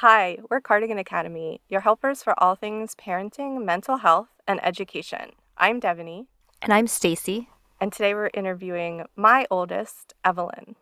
Hi, we're Cardigan Academy, your helpers for all things parenting, mental health, and education. I'm Devany, And I'm Stacy. and today we're interviewing my oldest, Evelyn.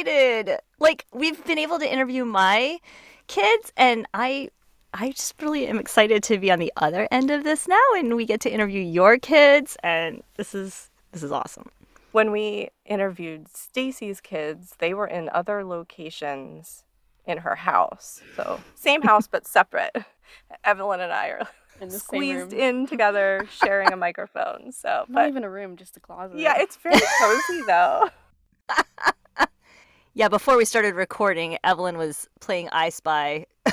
Excited. Like we've been able to interview my kids and I I just really am excited to be on the other end of this now and we get to interview your kids and this is this is awesome. When we interviewed Stacy's kids, they were in other locations in her house. So, same house but separate. Evelyn and I are in the squeezed same room. in together sharing a microphone. So, Not but even a room, just a closet. yeah, it's very cozy though. Yeah, before we started recording, Evelyn was playing I Spy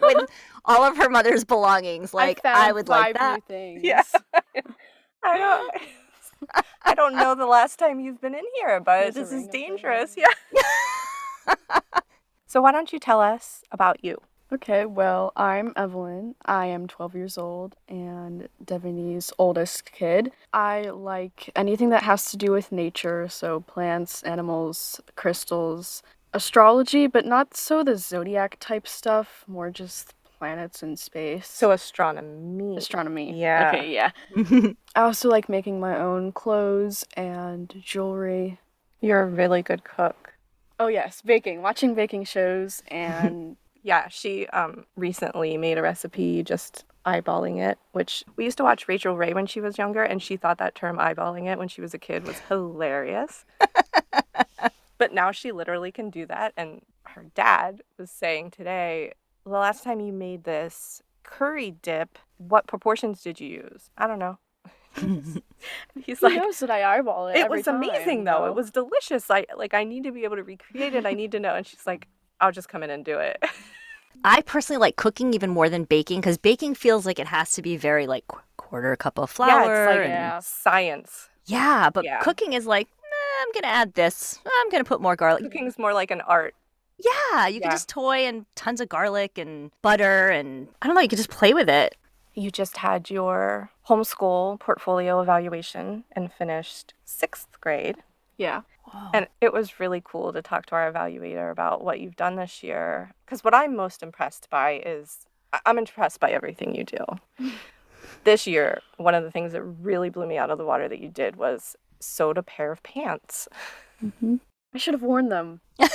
with all of her mother's belongings. Like I, I, would five like that. New things. Yeah. I don't I don't know the last time you've been in here, but There's this is dangerous. Yeah. so why don't you tell us about you? Okay, well, I'm Evelyn. I am 12 years old and Devany's oldest kid. I like anything that has to do with nature, so plants, animals, crystals, astrology, but not so the zodiac type stuff, more just planets and space. So astronomy. astronomy. Yeah. Okay, yeah. I also like making my own clothes and jewelry. You're a really good cook. Oh yes, baking, watching baking shows and Yeah, she um recently made a recipe just eyeballing it, which we used to watch Rachael Ray when she was younger and she thought that term eyeballing it when she was a kid was hilarious. but now she literally can do that and her dad was saying today, the last time you made this curry dip, what proportions did you use? I don't know. He's he like knows that I eyeball it. it was amazing time, though. though. It was delicious. I like I need to be able to recreate it. I need to know. And she's like, I'll just come in and do it. I personally like cooking even more than baking because baking feels like it has to be very like qu- quarter cup of flour. yeah, it's like and- Yeah. science. yeah, but Yeah. cooking is like, "Nah, I'm gonna add this. I'm gonna put more garlic. Cooking's more like an art. Yeah, you can just toy and tons of garlic and butter and I don't know. You can just play with it. You just had your homeschool portfolio evaluation and finished sixth grade. Yeah. And it was really cool to talk to our evaluator about what you've done this year. Because what I'm most impressed by is I'm impressed by everything you do. this year, one of the things that really blew me out of the water that you did was sewed a pair of pants. Mm-hmm. I should have worn them.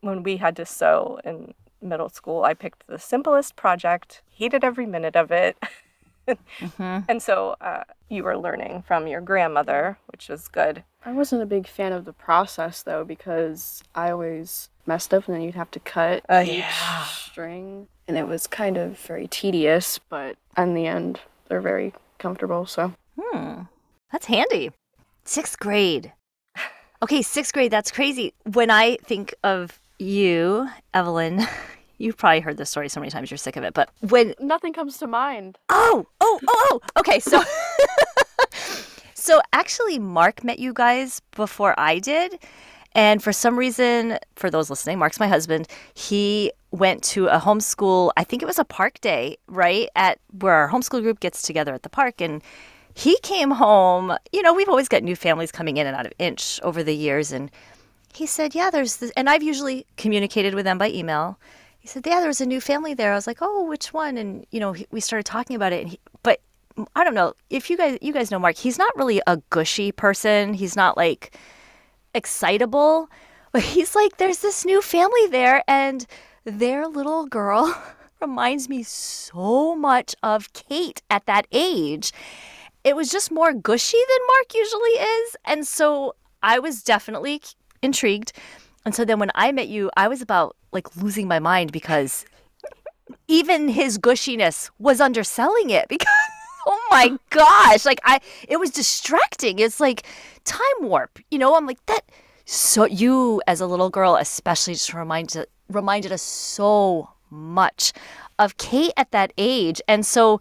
When we had to sew in middle school, I picked the simplest project, hated every minute of it. Mhm. And so uh, you were learning from your grandmother, which was good. I wasn't a big fan of the process though because I always messed up and then you'd have to cut Uh, each yeah. string and it was kind of very tedious, but in the end they're very comfortable, so Hmm. That's handy. Sixth grade. Okay, sixth grade. That's crazy. When I think of you, Evelyn, you've probably heard this story so many times you're sick of it. But when nothing comes to mind. oh oh oh oh okay so so actually Mark met you guys before I did, and for some reason, for those listening, Mark's my husband. He went to a homeschool. I think it was a park day, right at where our homeschool group gets together at the park, and he came home. You know, we've always got new families coming in and out of Inch over the years, and he said, "Yeah, there's," this, and I've usually communicated with them by email. Said, "Yeah, there was a new family there." I was like, "Oh, which one?" And you know, we started talking about it. He, but I don't know if you guys, you guys know Mark. He's not really a gushy person. He's not like excitable, but he's like, "There's this new family there, and their little girl reminds me so much of Kate at that age." It was just more gushy than Mark usually is, and so I was definitely intrigued. And so then when I met you, I was about like losing my mind because even his gushiness was underselling it because oh my gosh, like I it was distracting. It's like time warp. You know, I'm like that. So you, as a little girl, especially, just reminded reminded us so much of Kate at that age, and so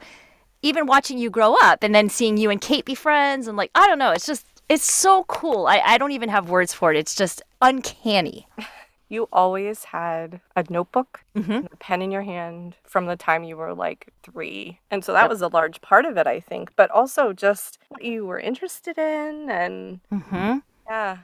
even watching you grow up and then seeing you and Kate be friends and like I don't know, it's just it's so cool. I, I don't even have words for it. It's just uncanny. You always had a notebook, Mhm. and a pen in your hand from the time you were like three. And so that was a large part of it, I think, but also just what you were interested in. And Mm-hmm. yeah,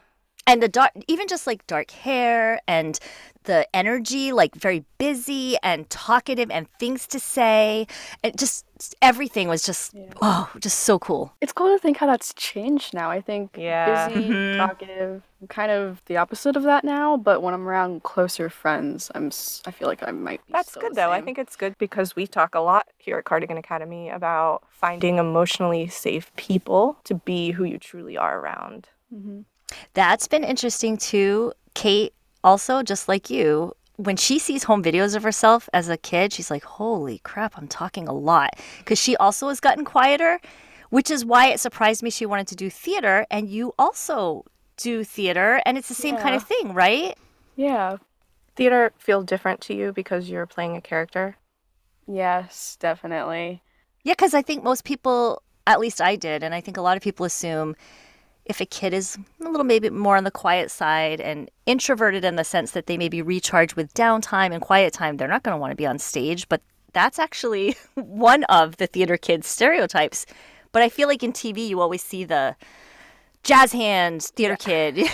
and the dark even just like dark hair and the energy like very busy and talkative and things to say and just everything was just Yeah. oh just so cool It's cool to think how that's changed now. I think Yeah. busy, Mhm. talkative, I'm kind of the opposite of that now. But when I'm around closer friends, I'm s- I feel like I might be. that's still good the though. I think it's good because we talk a lot here at Cardigan Academy about finding emotionally safe people to be who you truly are around. Mhm. That's been interesting too kate also just like you when she sees home videos of herself as a kid she's like holy crap i'm talking a lot because she also has gotten quieter which is why it surprised me she wanted to do theater and you also do theater and it's the same kind of thing right Yeah. Theater feel different to you because you're playing a character. Yes, definitely. Yeah, because I think most people, at least I did, and I think a lot of people assume if a kid is a little maybe more on the quiet side and introverted in the sense that they may be recharged with downtime and quiet time, they're not going to want to be on stage. But that's actually one of the theater kids' stereotypes. But I feel like in TV, you always see the jazz hands theater kid.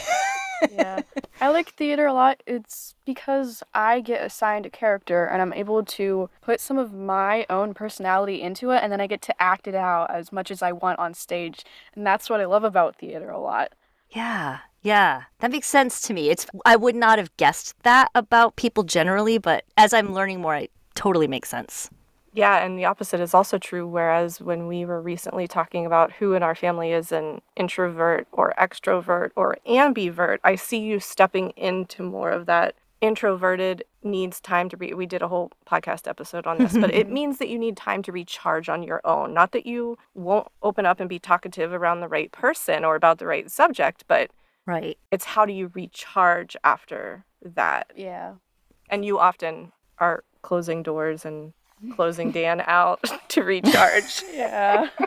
yeah. I like theater a lot. It's because I get assigned a character and I'm able to put some of my own personality into it and then I get to act it out as much as I want on stage. And that's what I love about theater a lot. yeah, yeah, that makes sense to me. It's I would not have guessed that about people generally, but as I'm learning more, it totally makes sense. Yeah, and the opposite is also true. Whereas when we were recently talking about who in our family is an introvert or extrovert or ambivert, I see you stepping into more of that introverted needs time to be. We did a whole podcast episode on this, but it means that you need time to recharge on your own. Not that you won't open up and be talkative around the right person or about the right subject, but Right. it's how do you recharge after that? Yeah. And you often are closing doors and closing Dan out to recharge. Yeah.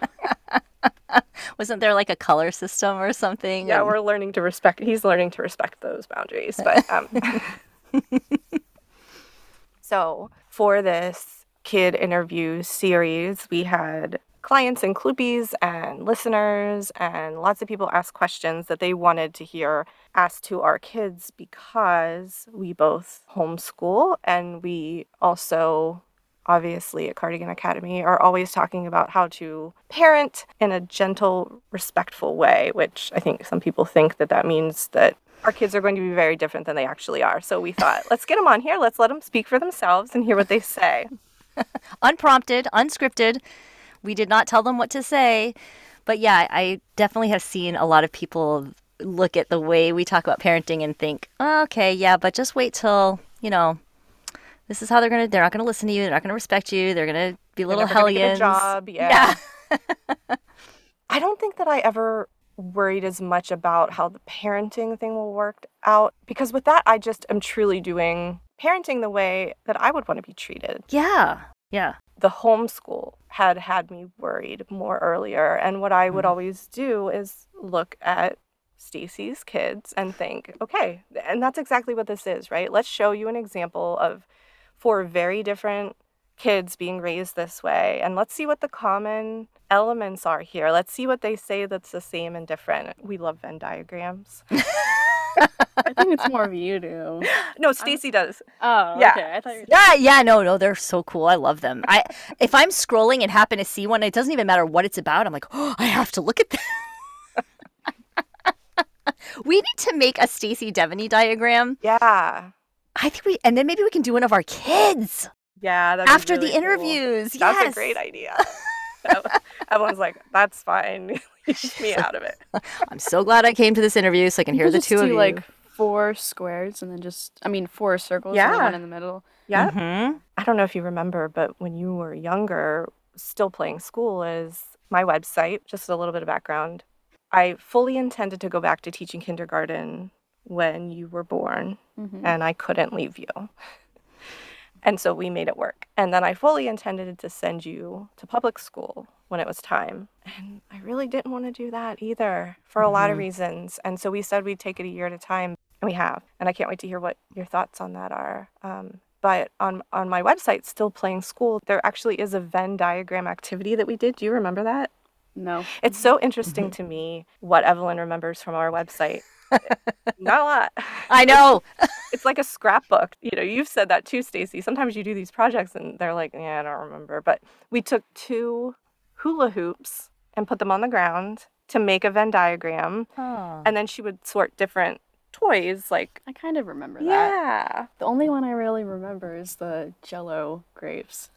Wasn't there like a color system or something? Yeah, And- we're learning to respect. He's learning to respect those boundaries. But um, so for this kid interview series, we had clients and kloopies and listeners and lots of people ask questions that they wanted to hear asked to our kids because we both homeschool and we also obviously at Cardigan Academy are always talking about how to parent in a gentle, respectful way, which I think some people think that that means that our kids are going to be very different than they actually are. So we thought, let's get them on here, let's let them speak for themselves and hear what they say. unprompted, unscripted. We did not tell them what to say. But yeah, I definitely have seen a lot of people look at the way we talk about parenting and think, oh, okay, yeah, but just wait till, you know, this is how they're going to, they're not going to listen to you. They're not going to respect you. They're going to be little never gonna get a hellions. job, yeah. Yeah. I don't think that I ever worried as much about how the parenting thing will work out because with that, I just am truly doing parenting the way that I would want to be treated. Yeah. Yeah. the homeschool had had me worried more earlier and what i would Mhm. always do is look at stacy's kids and think okay and that's exactly what this is right let's show you an example of four very different kids being raised this way and let's see what the common elements are here let's see what they say that's the same and different we love venn diagrams I think it's more of you do. no stacy does Oh, Yeah. okay. I thought you were Yeah, yeah, no, no, they're so cool. I love them. I if I'm scrolling and happen to see one, it doesn't even matter what it's about. I'm like, oh, I have to look at that. we need to make a Stacy Devany diagram. yeah I think we, and then maybe we can do one of our kids yeah that'd be after really the cool. interviews. That's yes. a great idea. Everyone's like, that's fine. Leave me out of it. I'm so glad I came to this interview so I can You hear could the just two do of you. like four squares and then just I mean four circles and Yeah. then one in the middle. Yeah. Mhm. I don't know if you remember, but when you were younger, still playing school is my website. Just a little bit of background. I fully intended to go back to teaching kindergarten when you were born, Mhm. and I couldn't leave you. And so we made it work. And then I fully intended to send you to public school when it was time. And I really didn't want to do that either for a lot of Mhm. reasons. And so we said we'd take it a year at a time, and we have. And I can't wait to hear what your thoughts on that are. Um, but on, on my website, Still Playing School, there actually is a Venn diagram activity that we did. Do you remember that? No. It's so interesting to me what Evelyn remembers from our website. Not a lot. I know. It's like a scrapbook. You know, you've said that too, Stacy. Sometimes you do these projects and they're like, yeah, I don't remember. But we took two hula hoops and put them on the ground to make a Venn diagram. Oh. And then she would sort different toys like I kind of remember that. yeah. The only one I really remember is the Jello grapes.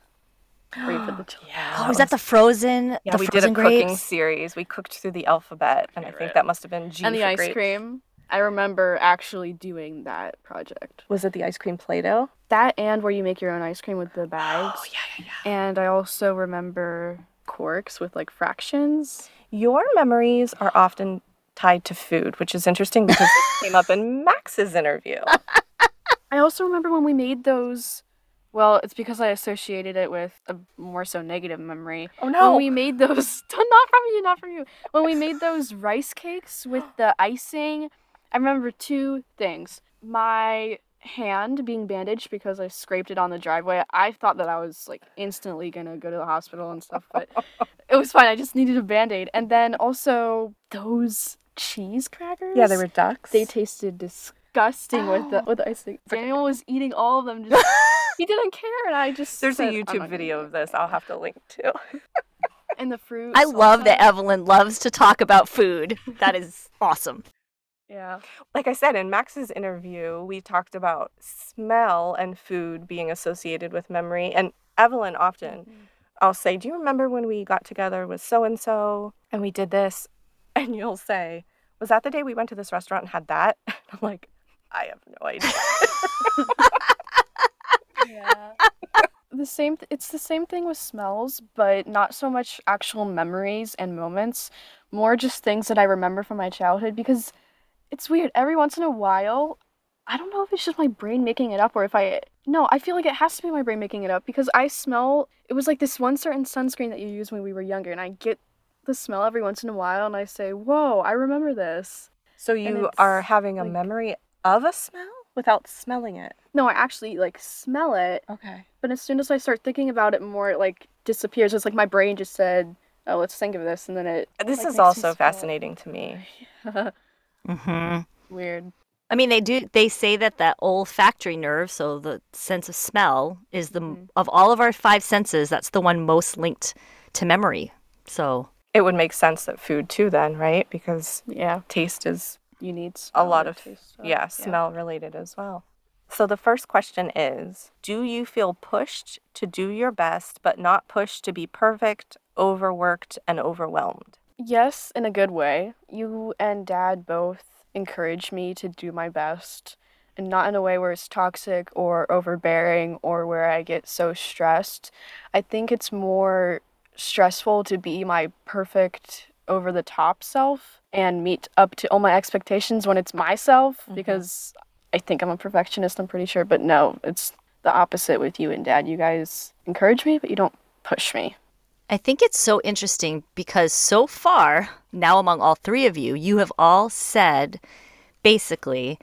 Where you put the Jello. Oh, is that the frozen? Yeah, the we did frozen a cooking series. We cooked through the alphabet, and I think that must have been G and the for ice grape. cream. I remember actually doing that project. Was it the ice cream Play-Doh? That and where you make your own ice cream with the oh, bags. Oh yeah, yeah, yeah. And I also remember corks with like fractions. Your memories are often tied to food, which is interesting because it came up in Max's interview. I also remember when we made those. Well, it's because I associated it with a more so negative memory. Oh no! When we made those, not from you, not from you. When we made those rice cakes with the icing, I remember two things. My hand being bandaged because I scraped it on the driveway. I thought that I was like instantly gonna go to the hospital and stuff, but it was fine. I just needed a band aid. And then also those cheese crackers. yeah, they were ducks. They tasted disgusting with the with the icing. Daniel was eating all of them. Just he didn't care, and I just There's a said, "I'm YouTube video of this. I'll have to link to. And the fruit. I love that. Evelyn loves to talk about food. That is awesome. Yeah. Like I said in Max's interview, we talked about smell and food being associated with memory. And Evelyn often, mm-hmm. I'll say, "Do you remember when we got together with so and so and we did this?" And you'll say, "Was that the day we went to this restaurant and had that?" I'm like, "I have no idea." Yeah. the same. Th- it's the same thing with smells, but not so much actual memories and moments. More just things that I remember from my childhood because it's weird. Every once in a while, I don't know if it's just my brain making it up or if I. No, I feel like it has to be my brain making it up because I smell. It was like this one certain sunscreen that you used when we were younger, and I get the smell every once in a while, and I say, "Whoa, I remember this." So you are having a like- memory of a smell without smelling it. No, I actually like smell it, Okay. But as soon as I start thinking about it more, it like disappears. It's like my brain just said, "Oh, let's think of this," and then it. This like, is also smell it. fascinating to me. hmm Weird. I mean, they do. They say that that olfactory nerve, so the sense of smell, is the Mhm. of all of our five senses. That's the one most linked to memory. So It would make sense that food too, then, right? Because Yeah, taste is you need a lot of taste stuff. yeah smell related as well. So the first question is: Do you feel pushed to do your best, but not pushed to be perfect, overworked, and overwhelmed? Yes, in a good way. You and Dad both encourage me to do my best, and not in a way where it's toxic or overbearing or where I get so stressed. I think it's more stressful to be my perfect over the top self and meet up to all my expectations when it's myself Mhm. because I think I'm a perfectionist, I'm pretty sure, but no, it's the opposite with you and dad. You guys encourage me, but you don't push me. I think it's so interesting because so far, now among all three of you, you have all said basically,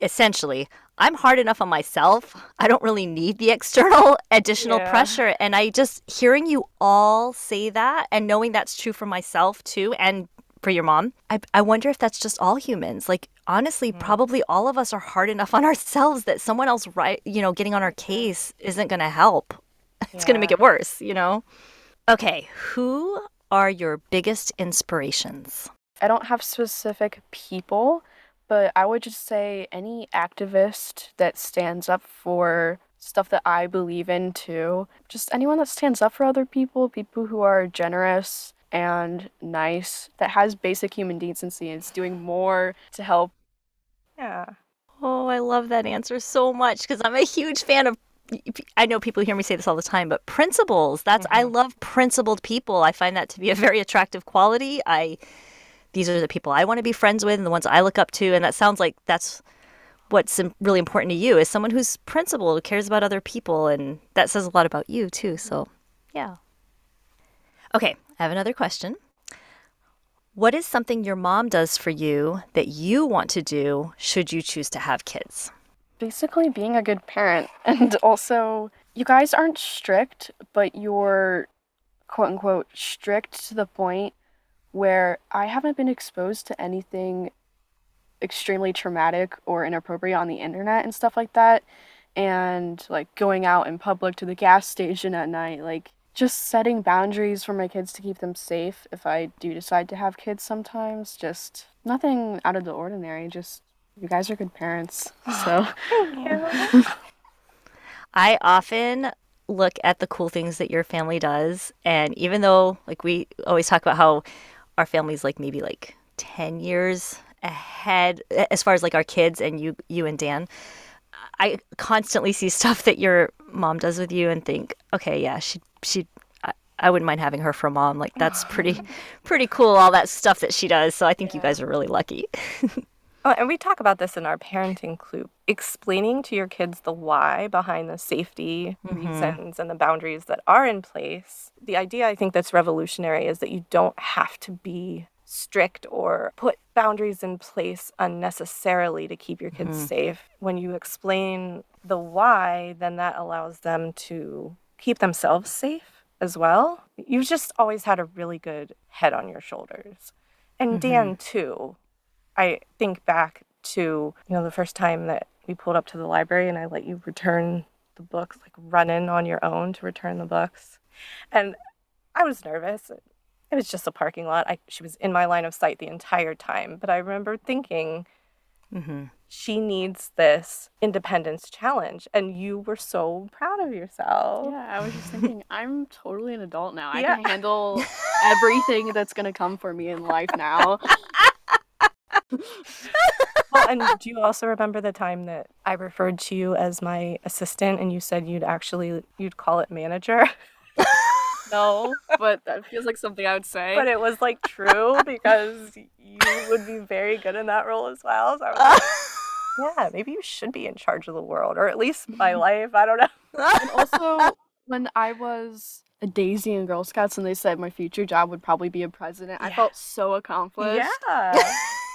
essentially, I'm hard enough on myself. I don't really need the external additional Yeah. pressure. And I just hearing you all say that and knowing that's true for myself too and for your mom, I, I wonder if that's just all humans. Like, honestly, mm. probably all of us are hard enough on ourselves that someone else, right, you know, getting on our case isn't going to help. It's going to make it worse, you know? Okay, who are your biggest inspirations? I don't have specific people, but I would just say any activist that stands up for stuff that I believe in too. Just anyone that stands up for other people, people who are generous and nice, that has basic human decency and is doing more to help. Yeah. Oh, I love that answer so much because I'm a huge fan of. I know people hear me say this all the time, but principles. That's I mm-hmm. love principled people. I find that to be a very attractive quality. I these are the people I want to be friends with and the ones I look up to. And that sounds like that's what's really important to you is someone who's principled, who cares about other people. And that says a lot about you, too. So, yeah. Okay, I have another question. What is something your mom does for you that you want to do should you choose to have kids? Basically, being a good parent. And also, you guys aren't strict, but you're quote unquote strict to the point where I haven't been exposed to anything extremely traumatic or inappropriate on the internet and stuff like that. And like going out in public to the gas station at night, like just setting boundaries for my kids to keep them safe if I do decide to have kids sometimes. Just nothing out of the ordinary. Just you guys are good parents. So I often look at the cool things that your family does. And even though, like, we always talk about how our family's like maybe like 10 years ahead as far as like our kids and you, you and Dan, I constantly see stuff that your mom does with you and think, okay, yeah, she, she, I, I wouldn't mind having her for a mom. Like, that's pretty, pretty cool, all that stuff that she does. So I think you guys are really lucky. Oh, and we talk about this in our parenting clue, explaining to your kids the why behind the safety mm-hmm. reasons and the boundaries that are in place. The idea I think that's revolutionary is that you don't have to be strict or put boundaries in place unnecessarily to keep your kids mm-hmm. safe. When you explain the why, then that allows them to keep themselves safe as well. You've just always had a really good head on your shoulders. And Dan mm-hmm. too. I think back to, you know, the first time that we pulled up to the library and I let you return the books, like run in on your own to return the books. And I was nervous. It was just a parking lot. I, she was in my line of sight the entire time. But I remember thinking, hmm she needs this independence challenge. And you were so proud of yourself. Yeah, I was just thinking, I'm totally an adult now. I Yeah. can handle everything that's gonna come for me in life now. Well, and do you also remember the time that I referred to you as my assistant and you said you'd actually you'd call it manager? No, but that feels like something I would say. But it was like true because you would be very good in that role as well. So I was like, yeah, maybe you should be in charge of the world or at least my life. I don't know. and also, when I was a Daisy in Girl Scouts and they said my future job would probably be a president, I felt so accomplished. Yeah.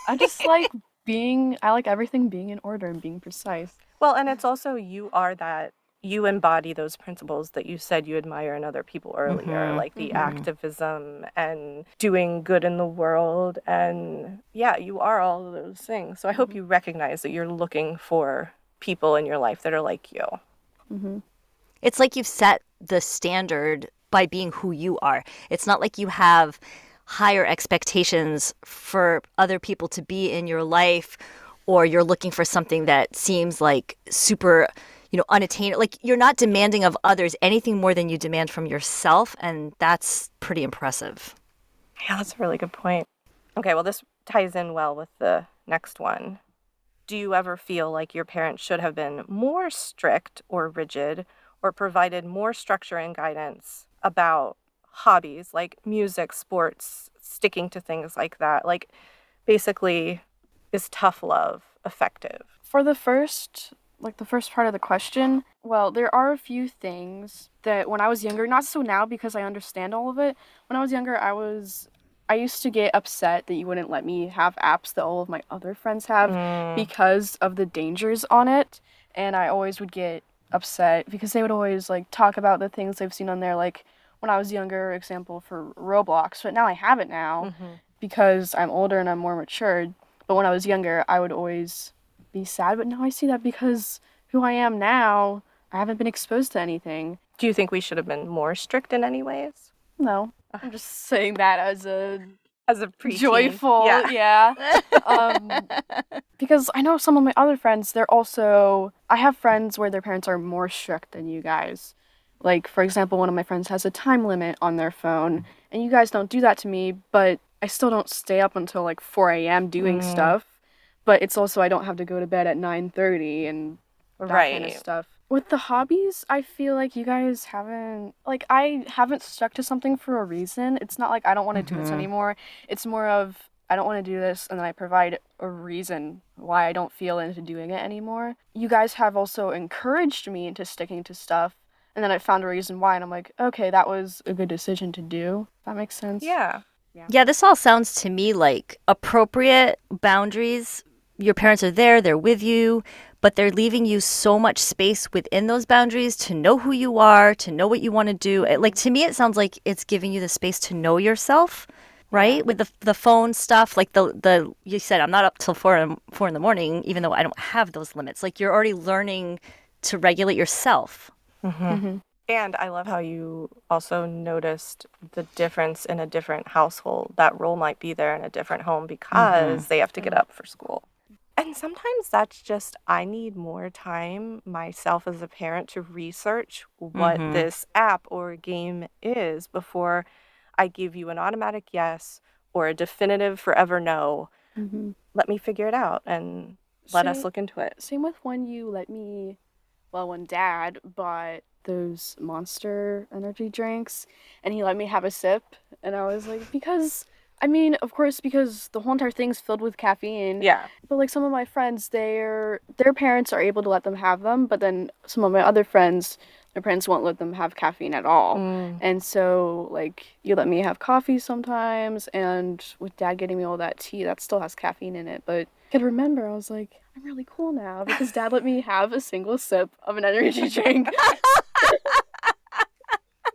I just like being, I like everything being in order and being precise. well, and it's also you are that you embody those principles that you said you admire in other people earlier, Mhm. like the Mhm. activism and doing good in the world. And yeah, you are all of those things. So I hope you recognize that you're looking for people in your life that are like you. Mm-hmm. It's like you've set the standard by being who you are. It's not like you have higher expectations for other people to be in your life or you're looking for something that seems like super, you know, unattainable. Like you're not demanding of others anything more than you demand from yourself and that's pretty impressive. Yeah, that's a really good point. Okay, well, this ties in well with the next one. Do you ever feel like your parents should have been more strict or rigid or provided more structure and guidance about hobbies like music, sports, sticking to things like that? Like, basically, is tough love effective? For the first, like the first part of the question, well, there are a few things that when I was younger, not so now because I understand all of it. When I was younger, I was, I used to get upset that you wouldn't let me have apps that all of my other friends have Mm, because of the dangers on it. And I always would get upset because they would always like talk about the things they've seen on there. Like when I was younger, example for Roblox, but now I have it now mhm. because I'm older and I'm more matured. But when I was younger, I would always be sad. But now I see that because who I am now, I haven't been exposed to anything. Do you think we should have been more strict in any ways? No, I'm just saying that as a As a preteen? joyful, Yeah. yeah. Um, because I know some of my other friends, they're also. I have friends where their parents are more strict than you guys. Like, for example, one of my friends has a time limit on their phone, and you guys don't do that to me, but I still don't stay up until like 4 a.m. doing Mm. stuff. But it's also I don't have to go to bed at 9:30 and that kind of stuff. With the hobbies, I feel like you guys haven't like I haven't stuck to something for a reason. It's not like I don't want to do this Mhm. anymore. It's more of I don't want to do this, and then I provide a reason why I don't feel into doing it anymore. You guys have also encouraged me into sticking to stuff, and then I found a reason why, and I'm like, okay, that was a good decision to do. That makes sense. Yeah. Yeah, this all sounds to me like appropriate boundaries. Your parents are there, they're with you, but they're leaving you so much space within those boundaries to know who you are, to know what you want to do. It- Like to me it sounds like it's giving you the space to know yourself, right? With the the phone stuff, like the the you said I'm not up till 4 in, 4 in the morning even though I don't have those limits. Like you're already learning to regulate yourself. And I love how you also noticed the difference in a different household. That role might be there in a different home because they have to get up for school. And sometimes that's just, I need more time myself as a parent to research what Mhm. this app or game is before I give you an automatic yes or a definitive forever no. hmm Let me figure it out and let us look into it. Same with when you let me, well, when dad bought those monster energy drinks and he let me have a sip, and I was like, because, I mean, of course, because the whole entire thing's filled with caffeine. Yeah. But like some of my friends, their their parents are able to let them have them, but then some of my other friends, their parents won't let them have caffeine at all. Mm. And so, like, you let me have coffee sometimes, and with dad getting me all that tea, that still has caffeine in it. But could remember, I was like, I'm really cool now because dad let me have a single sip of an energy drink.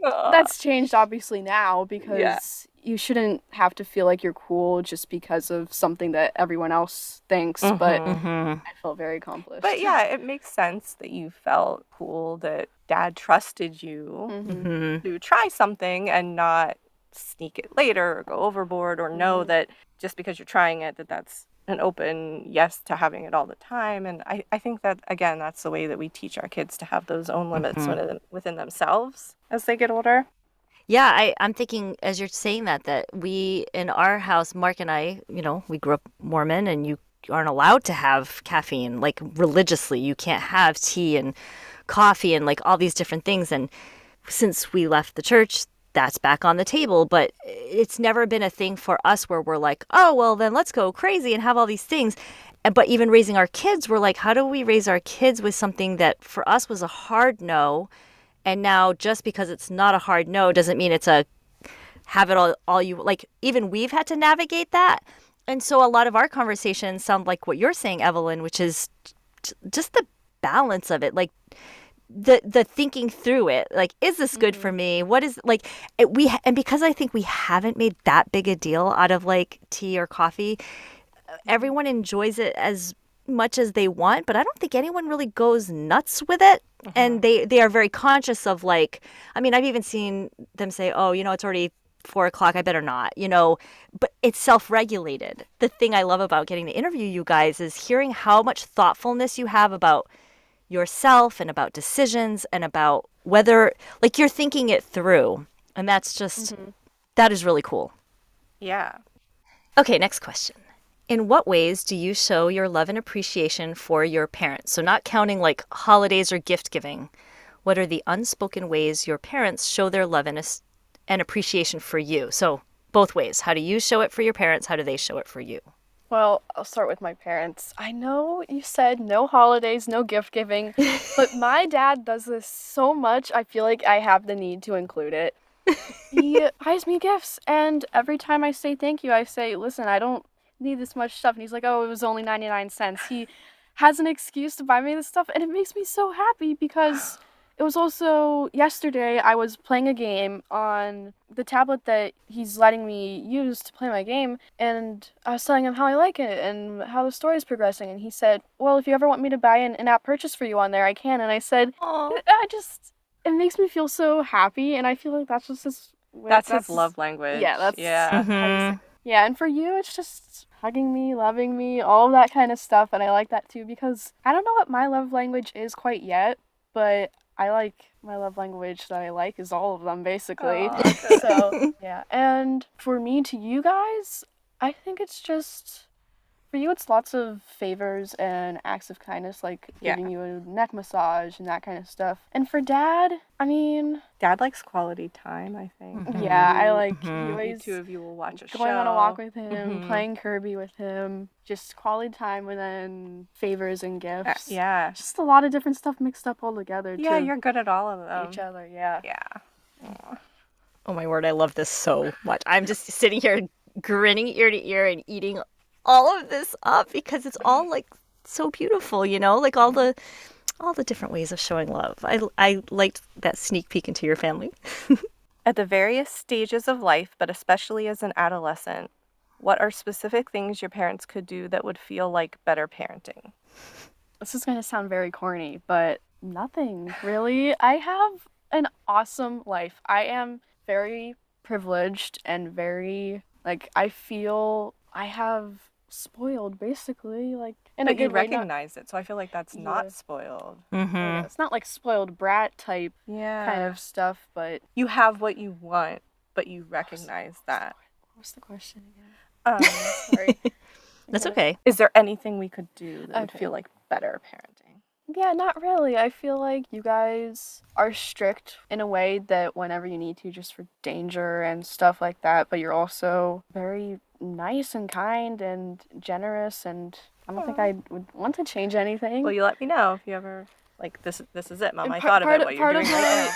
That's changed, obviously, now because you shouldn't have to feel like you're cool just because of something that everyone else thinks. But Mhm. Mhm. I felt very accomplished. But yeah, it makes sense that you felt cool that dad trusted you Mhm. Mhm. to try something and not sneak it later or go overboard or know Mhm. that just because you're trying it that that's an open yes to having it all the time and I, I think that again that's the way that we teach our kids to have those own limits Mhm. within, within themselves as they get older Yeah, I, I'm thinking as you're saying that that we in our house, Mark and I, you know, we grew up Mormon, and you aren't allowed to have caffeine like religiously. You can't have tea and coffee and like all these different things. And since we left the church, that's back on the table. But it's never been a thing for us where we're like, oh well, then let's go crazy and have all these things. But even raising our kids, we're like, how do we raise our kids with something that for us was a hard no? And now just because it's not a hard no doesn't mean it's a have it all all you like even we've had to navigate that. And so a lot of our conversations sound like what you're saying Evelyn, which is just the balance of it. Like the the thinking through it like is this good for mm-hmm. me? What is like it, we and because i think we haven't made that big a deal out of like tea or coffee eh, mm-hmm. everyone enjoys it as much as they want but i don't think anyone really goes nuts with it. And mm-hmm. they they are very conscious of like i mean i've even seen them say oh you know it's already four o'clock i better not you know? But it's self-regulated. The thing i love about getting to interview you guys is hearing how much thoughtfulness you have about yourself and about decisions and about whether like you're thinking it through and that's just mm-hmm. that is really cool. Yeah. Okay next question. In what ways do you show your love and appreciation for your parents? So not counting like holidays or gift giving. What are the unspoken ways your parents show their love and, and appreciation for you? So both ways. How do you show it for your parents? How do they show it for you Well, I'll start with my parents. I know you said no holidays, no gift giving, but my dad does this so much, I feel like I have the need to include it. He buys me gifts, and every time I say thank you, I say, listen, I don't need this much stuff. And he's like, oh, it was only 99 cents. He has an excuse to buy me this stuff, and it makes me so happy because it was also yesterday I was playing a game on the tablet that he's letting me use to play my game, and I was telling him how I like it and how the story is progressing. And he said, Well, if you ever want me to buy an in app purchase for you on there, I can. And I said, I just, it makes me feel so happy, and I feel like that's just his. that's, his love language Yeah, that's yeah Mhm. yeah, and for you, it's just hugging me, loving me, all that kind of stuff. And I like that too because I don't know what my love language is quite yet, but I like my love language that I like is all of them basically. Aw, so, yeah. And for me to you guys, I think it's just For you, it's lots of favors and acts of kindness, like Yeah. giving you a neck massage and that kind of stuff. And for dad, I mean, Dad likes quality time, I think. Mhm. yeah, I like Mhm. you You always two of you will watch a show. going on a walk with him, Mhm. playing Kirby with him, just quality time, and then favors and Uh, gifts. yeah. just a lot of different stuff mixed up all together. Yeah, to you're good at all of them. each other. Yeah. Yeah. Oh my word, I love this so much. I'm just sitting here grinning ear to ear and eating all of this up because it's all like so beautiful, you know, like all the all the different ways of showing love. I I liked that sneak peek into your family. At the various stages of life, but especially as an adolescent, what are specific things your parents could do that would feel like better parenting? This is gonna sound very corny, but nothing really. I have an awesome life. I am very privileged and very like I feel I have spoiled basically like and a but you good way. not- recognize it, so I feel like that's Yeah. not spoiled. Mm-hmm. It's not like spoiled brat type Yeah. kind of stuff, but You have what you want, but you recognize that. what's the question again? Um, Sorry. That's okay. is there anything we could do that would feel like better parenting? Yeah, not really. I feel like you guys are strict in a way that whenever you need to, just for danger and stuff like that, but you're also very nice and kind and generous, and I don't think I would want to change anything. Well, you let me know if you ever like this. This is it, mom. And I par- thought of it. What you're part doing of my-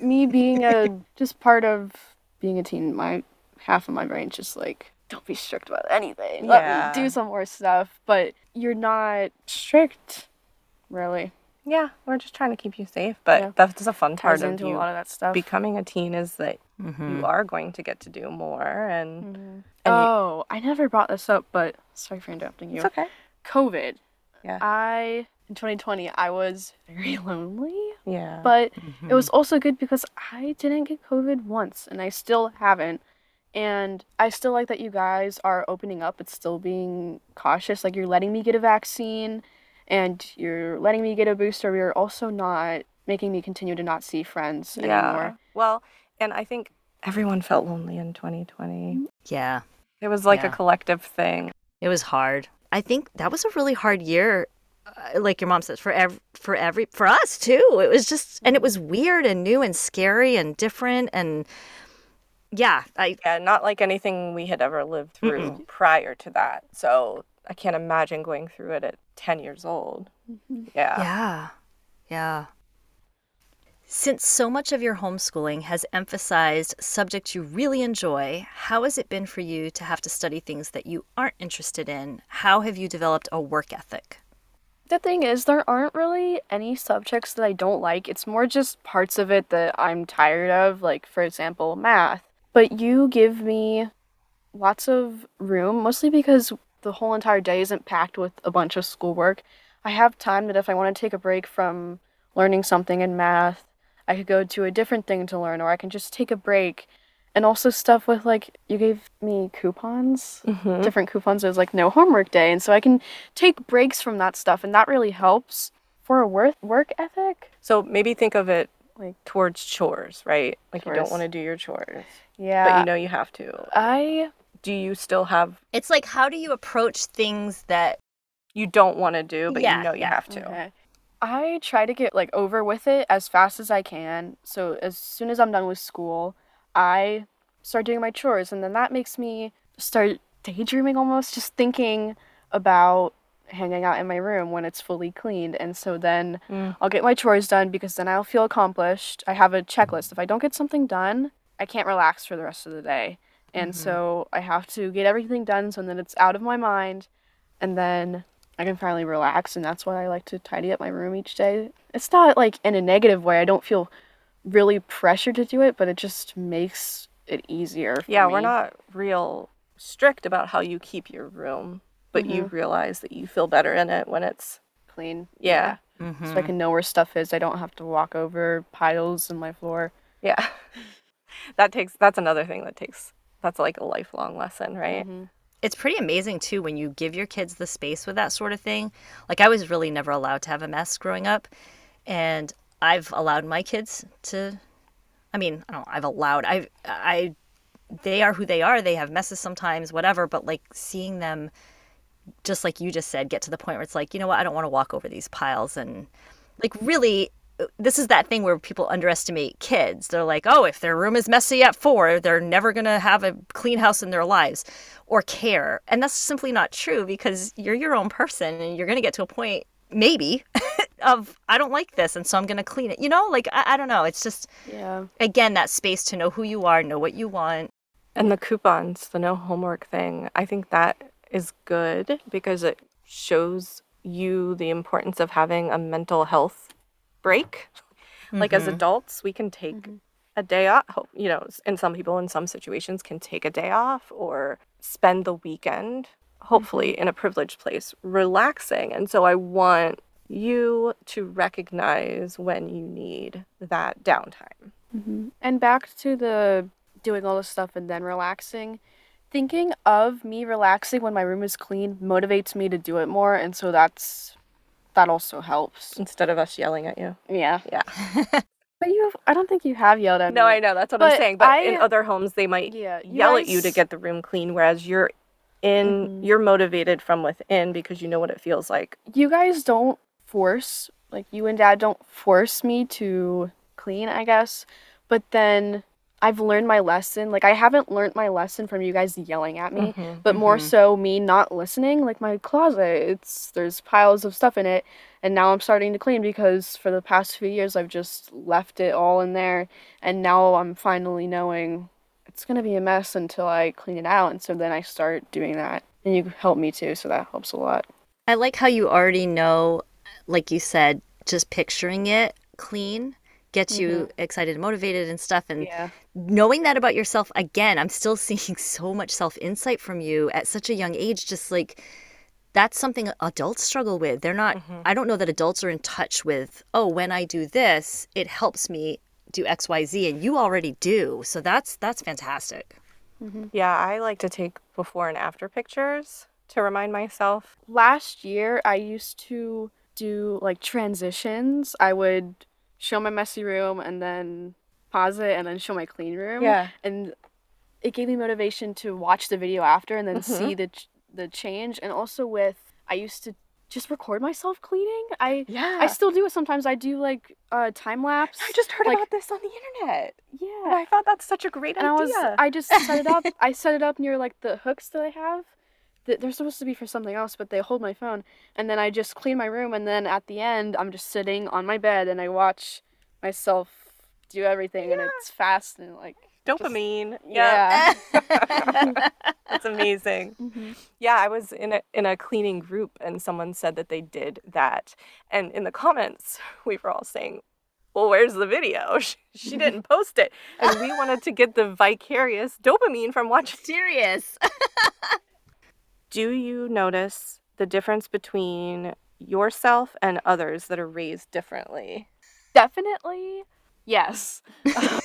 Me being a just part of being a teen, my half of my brain's just like, don't be strict about anything. Let Yeah. me do some more stuff, but you're not strict, really. Yeah, we're just trying to keep you safe, but Yeah. that's a fun part Ties of into a you lot of that stuff. becoming a teen is that Mm-hmm. you are going to get to do more, and Mhm. And you- oh, I never brought this up, but sorry for interrupting you. it's okay. COVID. Yeah. I in 2020 I was very lonely, Yeah, but Mm-hmm. it was also good because I didn't get COVID once and I still haven't. And I still like that you guys are opening up, but still being cautious. Like you're letting me get a vaccine and you're letting me get a booster. but You're also not making me continue to not see friends yeah. anymore. Well, and I think everyone felt lonely in 2020. Yeah. It was like Yeah. a collective thing. It was hard. I think that was a really hard year, uh, like your mom says, for ev- for every for us too. It was just, and it was weird and new and scary and different and yeah, I Yeah, not like anything we had ever lived through prior to that. So I can't imagine going through it at 10 years old. Mm-hmm. Yeah. yeah, yeah. Since so much of your homeschooling has emphasized subjects you really enjoy, how has it been for you to have to study things that you aren't interested in? How have you developed a work ethic? The thing is, there aren't really any subjects that I don't like. It's more just parts of it that I'm tired of, like, for example, math. But you give me lots of room, mostly because the whole entire day isn't packed with a bunch of schoolwork. I have time that if I want to take a break from learning something in math, I could go to a different thing to learn, or I can just take a break. And also stuff with like you gave me coupons, Mhm. different coupons. It was like no homework day, and so I can take breaks from that stuff, and that really helps for a work work ethic. So maybe think of it Like towards chores, right? Like you don't want to do your chores, yeah, but you know you have to. I Do you still have It's like how do you approach things that you don't want to do, but Yeah, you know you yeah. have to? Okay. I try to get like over with it as fast as I can. So as soon as I'm done with school, I start doing my chores and then that makes me start daydreaming almost just thinking about hanging out in my room when it's fully cleaned and so then Mm. I'll get my chores done because then I'll feel accomplished. I have a checklist. If I don't get something done, I can't relax for the rest of the day. And Mm-hmm. so I have to get everything done so that it's out of my mind and then I can finally relax and that's why I like to tidy up my room each day. It's not like in a negative way. I don't feel really pressured to do it, but it just makes it easier for Yeah, we're not real strict about how you keep your room, but you Mm-hmm. realize that you feel better in it when it's clean. yeah. Mm-hmm. So I can know where stuff is. I don't have to walk over piles in my floor. Yeah. that takes that's another thing that takes that's like a lifelong lesson, right? Mhm. it's pretty amazing too when you give your kids the space with that sort of thing. Like I was really never allowed to have a mess growing up, and I've allowed my kids to. I mean, I don't. I've allowed. I. I. They are who they are. They have messes sometimes, whatever. But like seeing them just like you just said, get to the point where it's like, you know what, I don't want to walk over these piles. And like, really, this is that thing where people underestimate kids. They're like, oh, if their room is messy at four, they're never going to have a clean house in their lives or care. And that's simply not true because you're your own person and you're going to get to a point, maybe, of I don't like this. And so I'm going to clean it. You know, like, I, I don't know. It's just, Yeah. again, that space to know who you are, know what you want. And the coupons, the no homework thing, I think that is good because it shows you the importance of having a mental health break. Like as mm-hmm. adults, we can take mm-hmm. a day off. You know, s- and some people in some situations can take a day off or spend the weekend, hopefully mm-hmm. in a privileged place, relaxing. And so I want you to recognize when you need that downtime. And back to the doing all this stuff and then relaxing. Thinking of me relaxing when my room is clean motivates me to do it more, and so that's that also helps. Instead of us yelling at you. Yeah. Yeah. But you have, I don't think you have yelled at me. No. I know that's what I'm saying. But in other homes, they might Yeah. yell at you to get the room clean, whereas you're in, Mhm. you're motivated from within because you know what it feels like. you guys don't force like you and dad don't force me to clean i guess but then i've learned my lesson like i haven't learned my lesson from you guys yelling at me Mhm, but more mhm. so me not listening like my closet it's there's piles of stuff in it and now i'm starting to clean because for the past few years i've just left it all in there and now i'm finally knowing it's going to be a mess until i clean it out and so then i start doing that and you help me too so that helps a lot I like how you already know, like you said, just picturing it clean gets you mm-hmm. excited and motivated and stuff. And yeah knowing that about yourself, again, I'm still seeing so much self insight from you at such a young age. Just like that's something adults struggle with. They're not, mm-hmm. I don't know that adults are in touch with, oh, when I do this, it helps me do XYZ. And you already do. So that's, that's fantastic. Mm-hmm. Yeah, I like to take before and after pictures to remind myself. last year I used to do like transitions. I would show my messy room and then pause it and then show my clean room. Yeah. And it gave me motivation to watch the video after and then Mhm. see the the change and also with I used to just record myself cleaning. I Yeah. I still do it sometimes. I do like uh time lapse. I just heard like- about this on the internet. And Yeah. I thought that's such a great And I idea. was I just set it up. I set it up near like the hooks that I have. That they're supposed to be for something else, but they hold my phone. And then I just clean my room, and then at the end, I'm just sitting on my bed and I watch myself do everything, and it's fast and like Dopamine. Yeah. yeah. That's amazing. Mm-hmm. Yeah, I was in a in a cleaning group and someone said that they did that. And in the comments, we were all saying, "Well, where's the video? She, she didn't post it." And we wanted to get the vicarious dopamine from watching. Serious. Do you notice the difference between yourself and others that are raised differently? Definitely, yes. Um,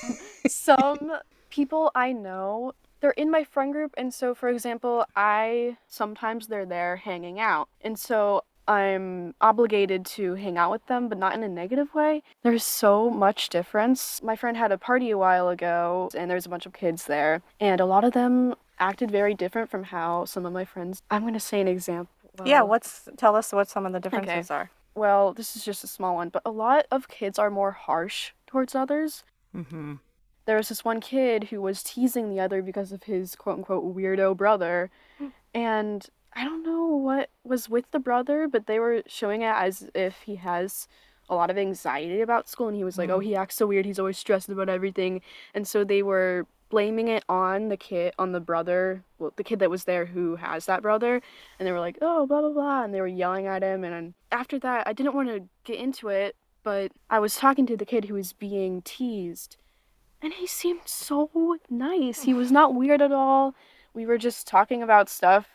some people I know, they're in my friend group, and so for example, I sometimes they're there hanging out, and so I'm obligated to hang out with them, but not in a negative way. There's so much difference. My friend had a party a while ago, and there's a bunch of kids there, and a lot of them acted very different from how some of my friends. I'm gonna say an example. yeah, what's tell us what some of the differences are. well, this is just a small one, but a lot of kids are more harsh towards others. Mm-hmm. There was this one kid who was teasing the other because of his quote unquote weirdo brother. And I don't know what was with the brother, but they were showing it as if he has a lot of anxiety about school and he was like, "Oh, mm-hmm. he acts so weird. He's always stressed about everything." And so they were blaming it on the kid, on the brother, well, the kid that was there who has that brother, and they were like, "Oh, blah blah blah," and they were yelling at him and after that, I didn't want to get into it, but I was talking to the kid who was being teased and he seemed so nice. He was not weird at all. We were just talking about stuff.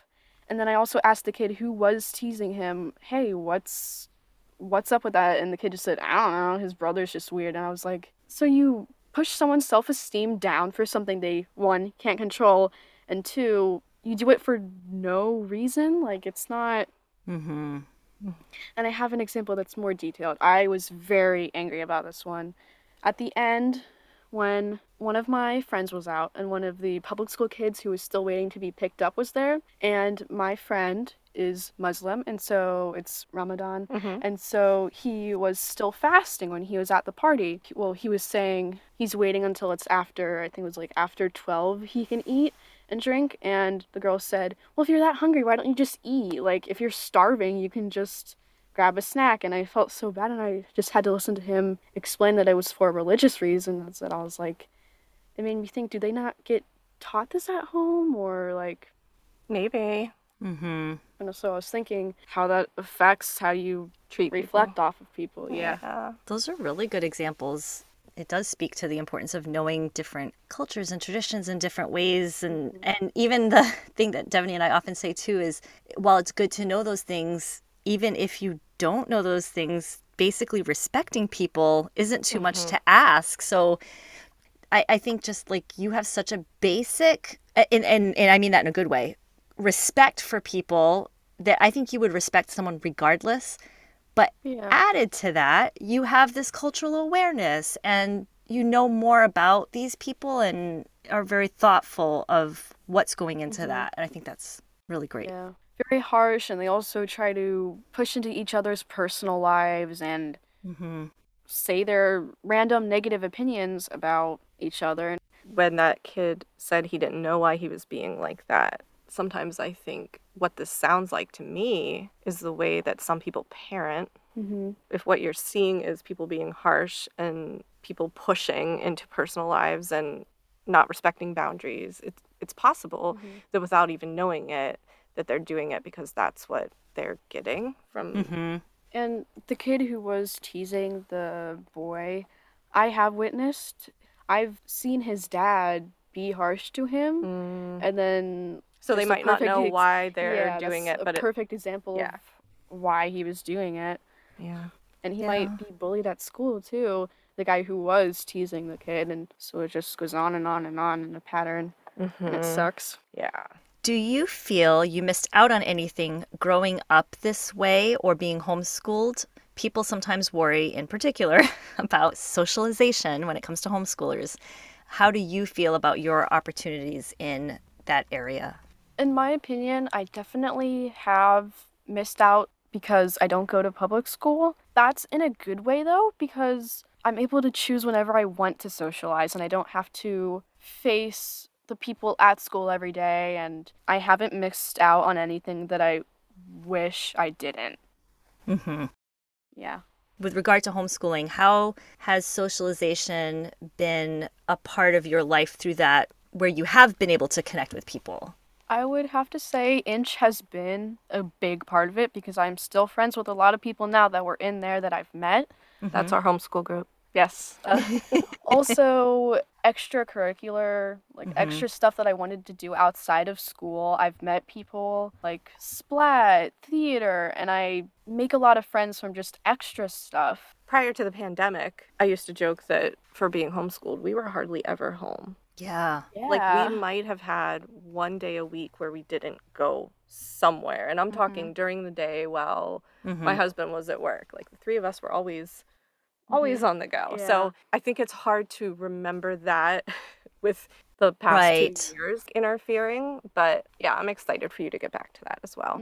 And then I also asked the kid who was teasing him, "Hey, what's what's up with that?" And the kid just said, "I don't know. His brother's just weird." And I was like, "So you push someone's self-esteem down for something they one can't control, and two, you do it for no reason? Like it's not Mm-hmm. and I have an example that's more detailed. I was very angry about this one. At the end, when one of my friends was out and one of the public school kids who was still waiting to be picked up was there, and my friend is Muslim, and so it's Ramadan. Mhm. And so he was still fasting when he was at the party. Well, he was saying he's waiting until it's after, I think it was like after 12 he can eat and drink. And the girl said, Well, if you're that hungry, why don't you just eat? Like, if you're starving, you can just grab a snack. And I felt so bad, and I just had to listen to him explain that it was for religious reasons. And I was like, it made me think, do they not get taught this at home? Or like, Maybe Mm-hmm. and so I was thinking how that affects how you treat people. reflect off of people. Yeah. Yeah. Those are really good examples. It does speak to the importance of knowing different cultures and traditions in different ways. And, and even the thing that Devany and I often say too is while it's good to know those things, even if you don't know those things, basically respecting people isn't too much to ask. So I, I think just like you have such a basic, and, and, and I mean that in a good way, respect for people that I think you would respect someone regardless. But Yeah. added to that, you have this cultural awareness and you know more about these people and are very thoughtful of what's going into that. And I think that's really great. Yeah. Very harsh, and they also try to push into each other's personal lives and Mm-hmm. say their random negative opinions about each other. When that kid said he didn't know why he was being like that, sometimes I think what this sounds like to me is the way that some people parent. Mm-hmm. If what you're seeing is people being harsh and people pushing into personal lives and not respecting boundaries, it's it's possible that without even knowing it, that they're doing it because that's what they're getting from Mm-hmm. And the kid who was teasing the boy, I have witnessed. I've seen his dad be harsh to him, Mm. and then So they might not know ex- why they're yeah, doing that's it, but it's a it, perfect example yeah. of why he was doing it. yeah. And he Yeah. might be bullied at school too. The guy who was teasing the kid, and so it just goes on and on and on in a pattern. And it mm-hmm. sucks. Yeah. Do you feel you missed out on anything growing up this way or being homeschooled? People sometimes worry, in particular, about socialization when it comes to homeschoolers. How do you feel about your opportunities in that area? In my opinion, I definitely have missed out because I don't go to public school. That's in a good way though, because I'm able to choose whenever I want to socialize and I don't have to face the people at school every day and I haven't missed out on anything that I wish I didn't. Mm-hmm. Yeah. With regard to homeschooling, how has socialization been a part of your life through that where you have been able to connect with people? I would have to say Inch has been a big part of it because I'm still friends with a lot of people now that were in there that I've met. That's our homeschool group. Yes. Uh, also, extracurricular, like Mhm. extra stuff that I wanted to do outside of school. I've met people like Splat, theater, and I make a lot of friends from just extra stuff. Prior to the pandemic, I used to joke that for being homeschooled, we were hardly ever home. Yeah. Yeah. Like we might have had one day a week where we didn't go somewhere. And I'm Mhm. talking during the day while Mhm. my husband was at work. Like the three of us were always always on the go. Yeah. So I think it's hard to remember that with the past Right. two years interfering. But yeah, I'm excited for you to get back to that as well.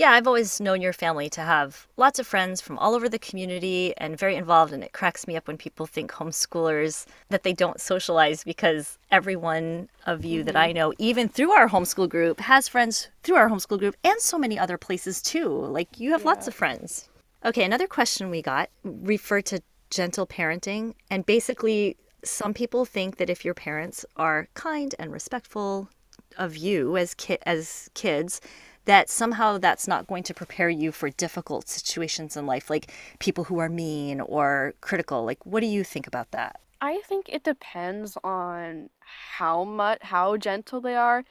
Yeah, I've always known your family to have lots of friends from all over the community and very involved. And it cracks me up when people think homeschoolers that they don't socialize because every one of you that I mm-hmm. know, even through our homeschool group, has friends through our homeschool group and so many other places too. Like you have lots of friends. Okay, another question we got referred to gentle parenting. And basically, some people think that if your parents are kind and respectful of you as ki- as kids that somehow that's not going to prepare you for difficult situations in life like people who are mean or critical. Like what do you think about that? I think it depends on how much how gentle they are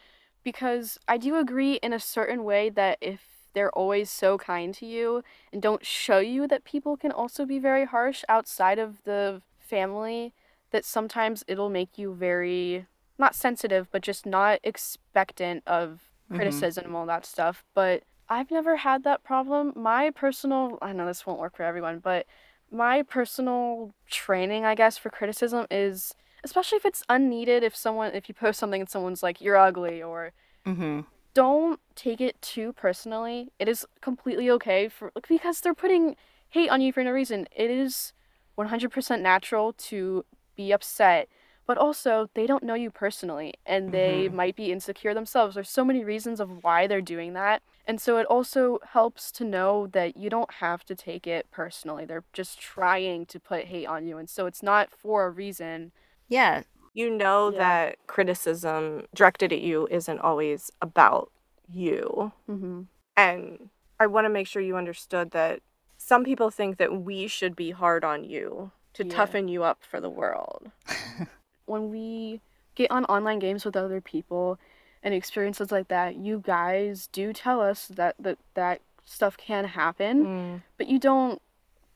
because I do agree in a certain way that if they're always so kind to you and don't show you that people can also be very harsh outside of the family that sometimes it'll make you very not sensitive but just not expectant of criticism and all that stuff but I've never had that problem my personal I know this won't work for everyone but my personal training, I guess, for criticism is especially if it's unneeded. If someone, if you post something and someone's like, "You're ugly," or mm-hmm. don't take it too personally. It is completely okay for because they're putting hate on you for no reason. It is 100% natural to be upset, but also they don't know you personally and they Mhm. might be insecure themselves. There's so many reasons of why they're doing that. And so it also helps to know that you don't have to take it personally. They're just trying to put hate on you. And so it's not for a reason. Yeah. You know Yeah. that criticism directed at you isn't always about you. Mm-hmm. And I want to make sure you understood that some people think that we should be hard on you to Yeah. toughen you up for the world. when we get on online games with other people and experiences like that, you guys do tell us that that, that stuff can happen, Mm. but you don't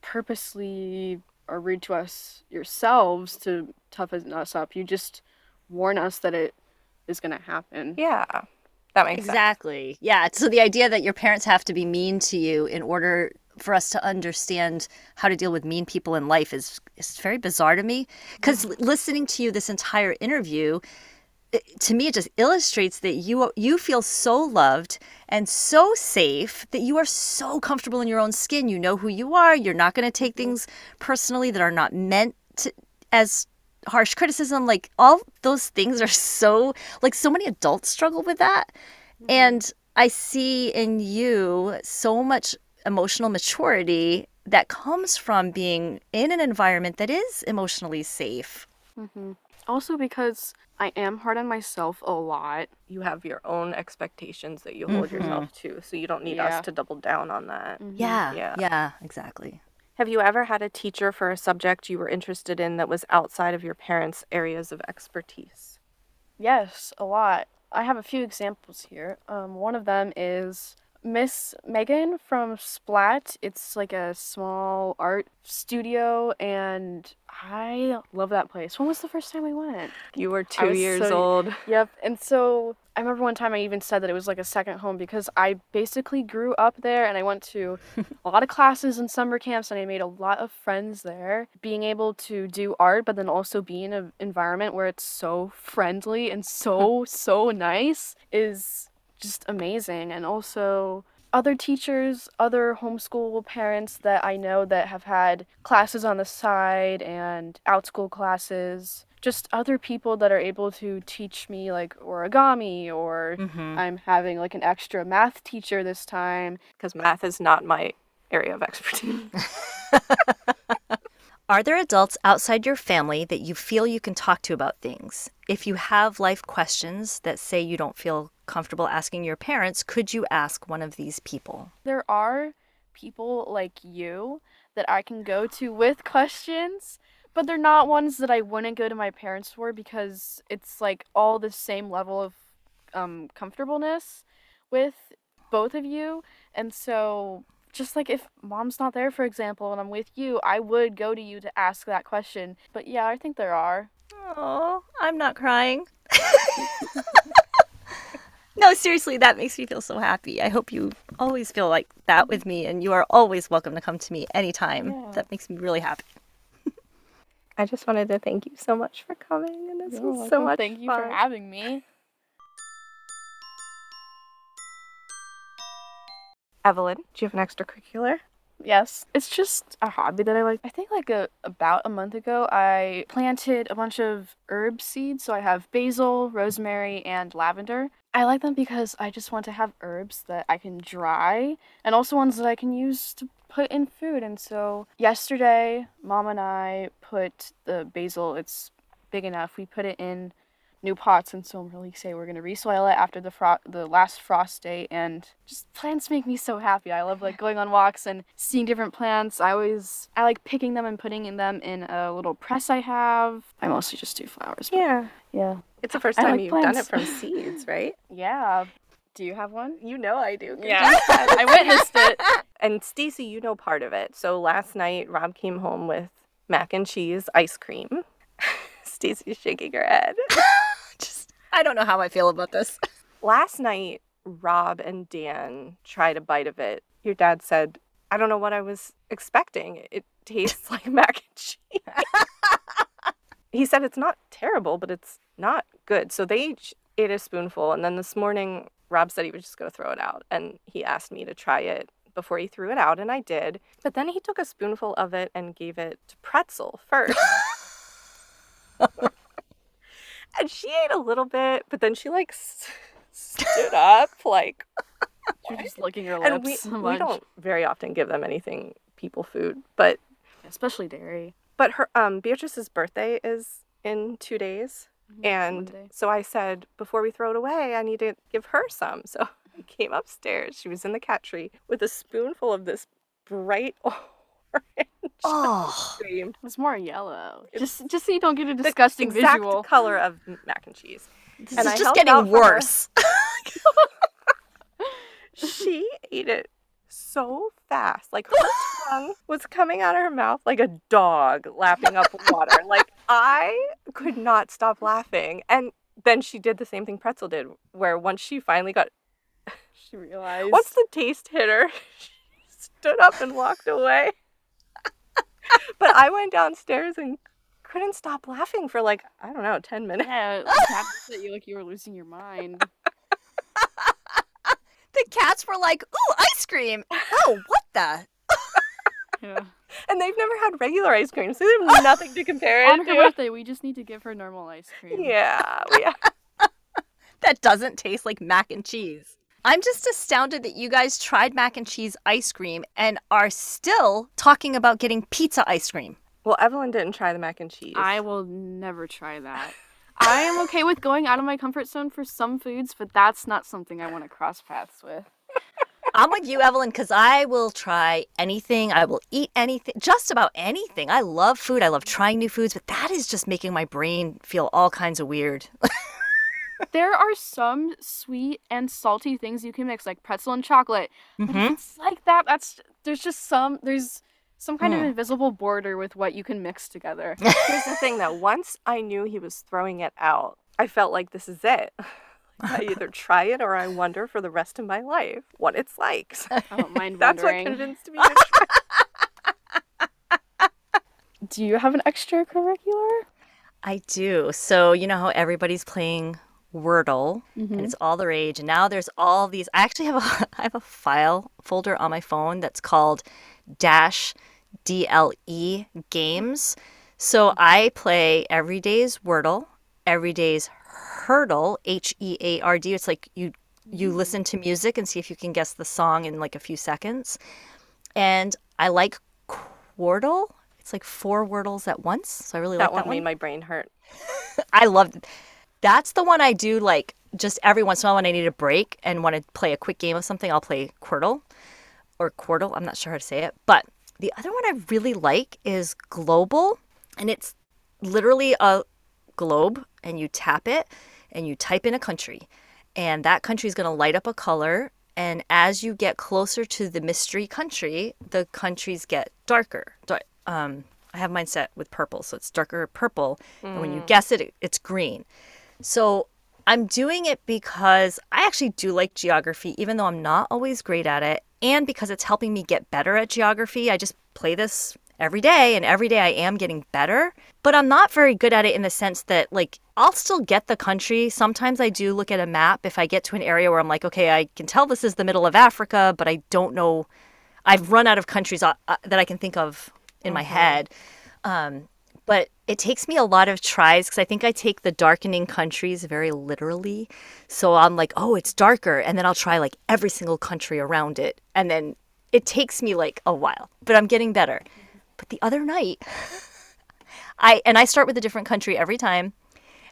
purposely are rude to us yourselves to toughen us up. You just warn us that it is going to happen. Yeah, that makes sense. Exactly. Yeah. So the idea that your parents have to be mean to you in order for us to understand how to deal with mean people in life is is very bizarre to me. Because listening to you this entire interview, it- to me, it just illustrates that you you feel so loved and so safe that you are so comfortable in your own skin. You know who you are. You're not going to take things personally that are not meant to, as harsh criticism. Like all those things are so like so many adults struggle with that, mm-hmm. and I see in you so much emotional maturity that comes from being in an environment that is emotionally safe. hmm Also, because I am hard on myself a lot. You have your own expectations that you hold Mhm. yourself to, so you don't need Yeah. us to double down on that. Mhm. Yeah, Yeah. yeah, exactly. Have you ever had a teacher for a subject you were interested in that was outside of your parents' areas of expertise? Yes, a lot. I have a few examples here. Um, one of them is Miss Megan from Splat. It's like a small art studio, and I love that place. When was the first time we went? You were two years so- old. Yep. And so I remember one time I even said that it was like a second home because I basically grew up there and I went to a lot of classes and summer camps and I made a lot of friends there. Being able to do art, but then also be in an environment where it's so friendly and so, so nice is just amazing. And also, other teachers, other homeschool parents that I know that have had classes on the side and outschool classes, just other people that are able to teach me like origami or Mm-hmm. I'm having like an extra math teacher this time. Because math is not my area of expertise. Are there adults outside your family that you feel you can talk to about things? If you have life questions that say you don't feel comfortable asking your parents, could you ask one of these people? There are people like you that I can go to with questions, but they're not ones that I wouldn't go to my parents for because it's like all the same level of um, comfortableness with both of you. And so, just like if mom's not there, for example, and I'm with you, I would go to you to ask that question. But yeah, I think there are. Oh, I'm not crying. no, seriously, that makes me feel so happy. I hope you always feel like that with me, and you are always welcome to come to me anytime. Yeah. That makes me really happy. I just wanted to thank you so much for coming, and this You're was so welcome. much Thank you for having me. Evelyn, do you have an extracurricular? Yes, it's just a hobby that I like. I think like a, about a month ago, I planted a bunch of herb seeds. So I have basil, rosemary, and lavender. I like them because I just want to have herbs that I can dry and also ones that I can use to put in food. And so yesterday, mom and I put the basil, it's big enough, we put it in new pots and so I'm really excited we're gonna resoil it after the fro- the last frost day and just plants make me so happy. I love like going on walks and seeing different plants. I always I like picking them and putting in them in a little press I have. I mostly just do flowers. but Yeah. yeah. It's the first I time like you've done it from seeds, right? Yeah. Do you have one? You know I do. Yeah. I witnessed it. And Stacy, you know part of it. So last night, Rob came home with mac and cheese ice cream. Stacy's shaking her head. I don't know how I feel about this. last night, Rob and Dan tried a bite of it. Your dad said, I don't know what I was expecting. It tastes like mac and cheese. he said it's not terrible, but it's not good. So they each ate a spoonful. And then this morning, Rob said he was just going to throw it out. And he asked me to try it before he threw it out, and I did. But then he took a spoonful of it and gave it to Pretzel first. And she ate a little bit, but then she like s- stood up, like, You're just licking your and lips we, so we don't very often give them anything people food, but Especially dairy. but her um Beatrice's birthday is in two days. Mhm, And Monday. so I said, before we throw it away, I need to give her some. So I came upstairs. She was in the cat tree with a spoonful of this bright orange Oh, cream. It was more yellow. It's- Just just so you don't get a The disgusting exact visual. color of mac and cheese. This this And is I just getting out for her. worse. She ate it so fast. Like her tongue was coming out of her mouth like a dog lapping up water. Like I could not stop laughing. And then she did the same thing Pretzel did, where once she finally got she realized. Once the taste hit her, she stood up and walked away. But I went downstairs and couldn't stop laughing for like, I don't know, 10 minutes. Yeah, the cat looked at you like you were losing your mind. The cats were like, "Ooh, ice cream!" Oh, what the? Yeah. And they've never had regular ice cream, so they have nothing to compare it On her to. birthday, we just need to give her normal ice cream. Yeah, we, That doesn't taste like mac and cheese. I'm just astounded that you guys tried mac and cheese ice cream and are still talking about getting pizza ice cream. well, Evelyn didn't try the mac and cheese. I will never try that. I am okay with going out of my comfort zone for some foods, but that's not something I want to cross paths with. I'm with you, Evelyn, because I will try anything. I will eat anything, just about anything. I love food. I love trying new foods, but that is just making my brain feel all kinds of weird. There are some sweet and salty things you can mix, like pretzel and chocolate. But if Mhm. it's like that, that's there's just some there's some kind of Mm. invisible border with what you can mix together. Here's the thing though, once I knew he was throwing it out, I felt like this is it. I either try it or I wonder for the rest of my life what it's like. So I don't mind that's what wondering. convinced me to try. Do you have an extracurricular? I do. So, you know how everybody's playing Wordle and mm-hmm. it's all the rage and now there's all these I actually have a I have a file folder on my phone that's called dash DLE games. So I play every day's Wordle, every day's Heardle, H E A R D. It's like you you mm-hmm. listen to music and see if you can guess the song in like a few seconds. And I like Quordle. It's like four Wordles at once. So I really That like one made my brain hurt. I loved it. That's the one I do like just every once in a while when I need a break and want to play a quick game of something, I'll play Quirtle or Quirtle. I'm not sure how to say it. But the other one I really like is Globle. And it's literally a globe and you tap it and you type in a country. And that country is going to light up a color. And as you get closer to the mystery country, the countries get darker. Dar- Um, I have mine set with purple, so it's darker purple. And when you guess it, it, it's green. So I'm doing it because I actually do like geography, even though I'm not always great at it, and because it's helping me get better at geography. I just play this every day, and every day I am getting better. But I'm not very good at it in the sense that, like, I'll still get the country. Sometimes I do look at a map if I get to an area where I'm like, okay, I can tell this is the middle of Africa, but I don't know. I've run out of countries uh, uh, that I can think of in my head. Um, but it takes me a lot of tries because I think I take the darkening countries very literally. So I'm like, oh, it's darker. And then I'll try like every single country around it. And then it takes me like a while, but I'm getting better. But the other night, I, and I start with a different country every time.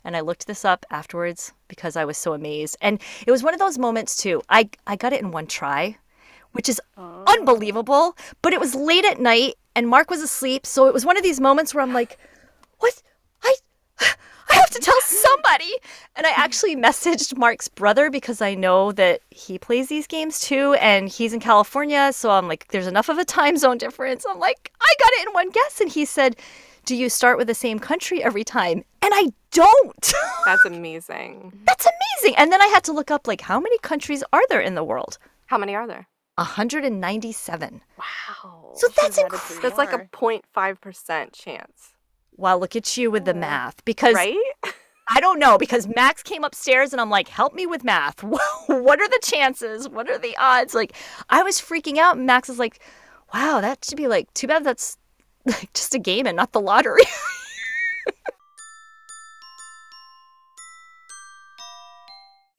And I looked this up afterwards because I was so amazed. And it was one of those moments too. I, I got it in one try, which is oh. unbelievable. But it was late at night and Mark was asleep. So it was one of these moments where I'm like, what? I, I have to tell somebody. And I actually messaged Mark's brother because I know that he plays these games too. And he's in California. So I'm like, there's enough of a time zone difference. I'm like, I got it in one guess. And he said, do you start with the same country every time? And I don't. That's amazing. That's amazing. And then I had to look up like how many countries are there in the world? How many are there? 197. Wow. So that's three That's like a more. 0.5% chance, Wow, look at you with the math because right? I don't know because Max came upstairs and I'm like, help me with math. what are the chances? What are the odds? Like, I was freaking out. And Max is like, wow, that should be like, too bad that's like just a game and not the lottery.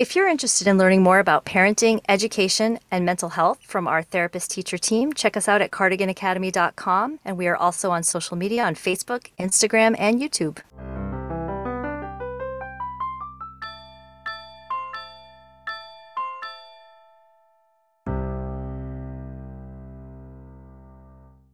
If you're interested in learning more about parenting, education, and mental health from our therapist teacher team, check us out at cardiganacademy.com. And we are also on social media on Facebook, Instagram, and YouTube.